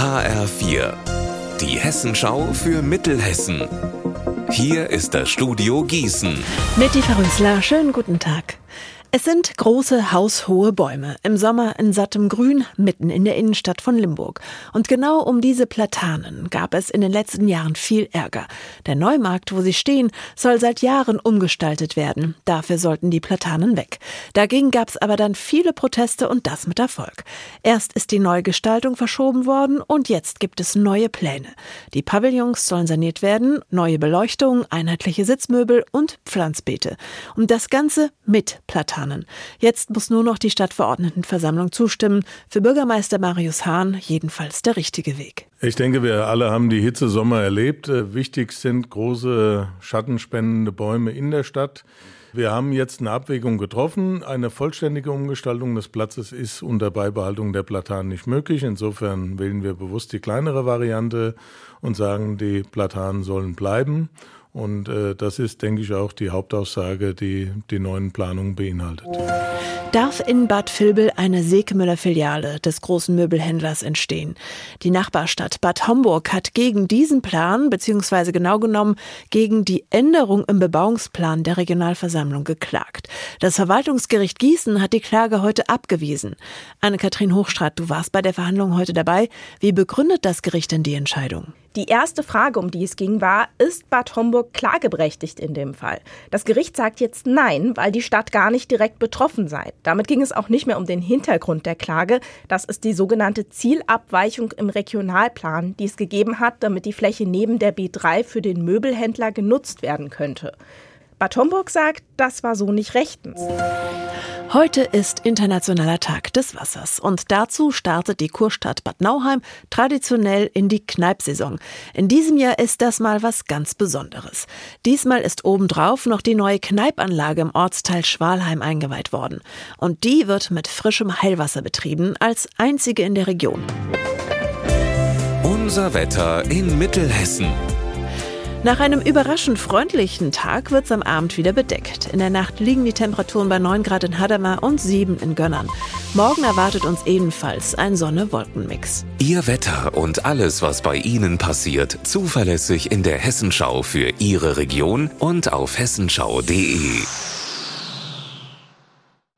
HR4, die Hessenschau für Mittelhessen. Hier ist das Studio Gießen. Mit die Verrüßler, schönen guten Tag. Es sind große, haushohe Bäume, im Sommer in sattem Grün, mitten in der Innenstadt von Limburg. Und genau um diese Platanen gab es in den letzten Jahren viel Ärger. Der Neumarkt, wo sie stehen, soll seit Jahren umgestaltet werden. Dafür sollten die Platanen weg. Dagegen gab es aber dann viele Proteste und das mit Erfolg. Erst ist die Neugestaltung verschoben worden und jetzt gibt es neue Pläne. Die Pavillons sollen saniert werden, neue Beleuchtung, einheitliche Sitzmöbel und Pflanzbeete. Und das Ganze mit Platanen. Tannen. Jetzt muss nur noch die Stadtverordnetenversammlung zustimmen. Für Bürgermeister Marius Hahn jedenfalls der richtige Weg. Ich denke, wir alle haben die Hitze Sommer erlebt. Äh, wichtig sind große schattenspendende Bäume in der Stadt. Wir haben jetzt eine Abwägung getroffen. Eine vollständige Umgestaltung des Platzes ist unter Beibehaltung der Platanen nicht möglich. Insofern wählen wir bewusst die kleinere Variante und sagen, die Platanen sollen bleiben. Und äh, das ist, denke ich, auch die Hauptaussage, die die neuen Planungen beinhaltet. Darf in Bad Vilbel eine Seekmüller-Filiale des großen Möbelhändlers entstehen? Die Nachbarstadt Bad Homburg hat gegen diesen Plan, beziehungsweise genau genommen gegen die Änderung im Bebauungsplan der Regionalversammlung geklagt. Das Verwaltungsgericht Gießen hat die Klage heute abgewiesen. Anne-Kathrin Hochstrat, du warst bei der Verhandlung heute dabei. Wie begründet das Gericht denn die Entscheidung? Die erste Frage, um die es ging, war, ist Bad Homburg klageberechtigt in dem Fall? Das Gericht sagt jetzt nein, weil die Stadt gar nicht direkt betroffen sei. Damit ging es auch nicht mehr um den Hintergrund der Klage. Das ist die sogenannte Zielabweichung im Regionalplan, die es gegeben hat, damit die Fläche neben der B3 für den Möbelhändler genutzt werden könnte. Bad Homburg sagt, das war so nicht rechtens. Heute ist Internationaler Tag des Wassers und dazu startet die Kurstadt Bad Nauheim traditionell in die Kneipsaison. In diesem Jahr ist das mal was ganz Besonderes. Diesmal ist obendrauf noch die neue Kneipanlage im Ortsteil Schwalheim eingeweiht worden. Und die wird mit frischem Heilwasser betrieben, als einzige in der Region. Unser Wetter in Mittelhessen. Nach einem überraschend freundlichen Tag wird es am Abend wieder bedeckt. In der Nacht liegen die Temperaturen bei 9 Grad in Hadamar und 7 in Gönnern. Morgen erwartet uns ebenfalls ein Sonne-Wolken-Mix. Ihr Wetter und alles, was bei Ihnen passiert, zuverlässig in der Hessenschau für Ihre Region und auf hessenschau.de.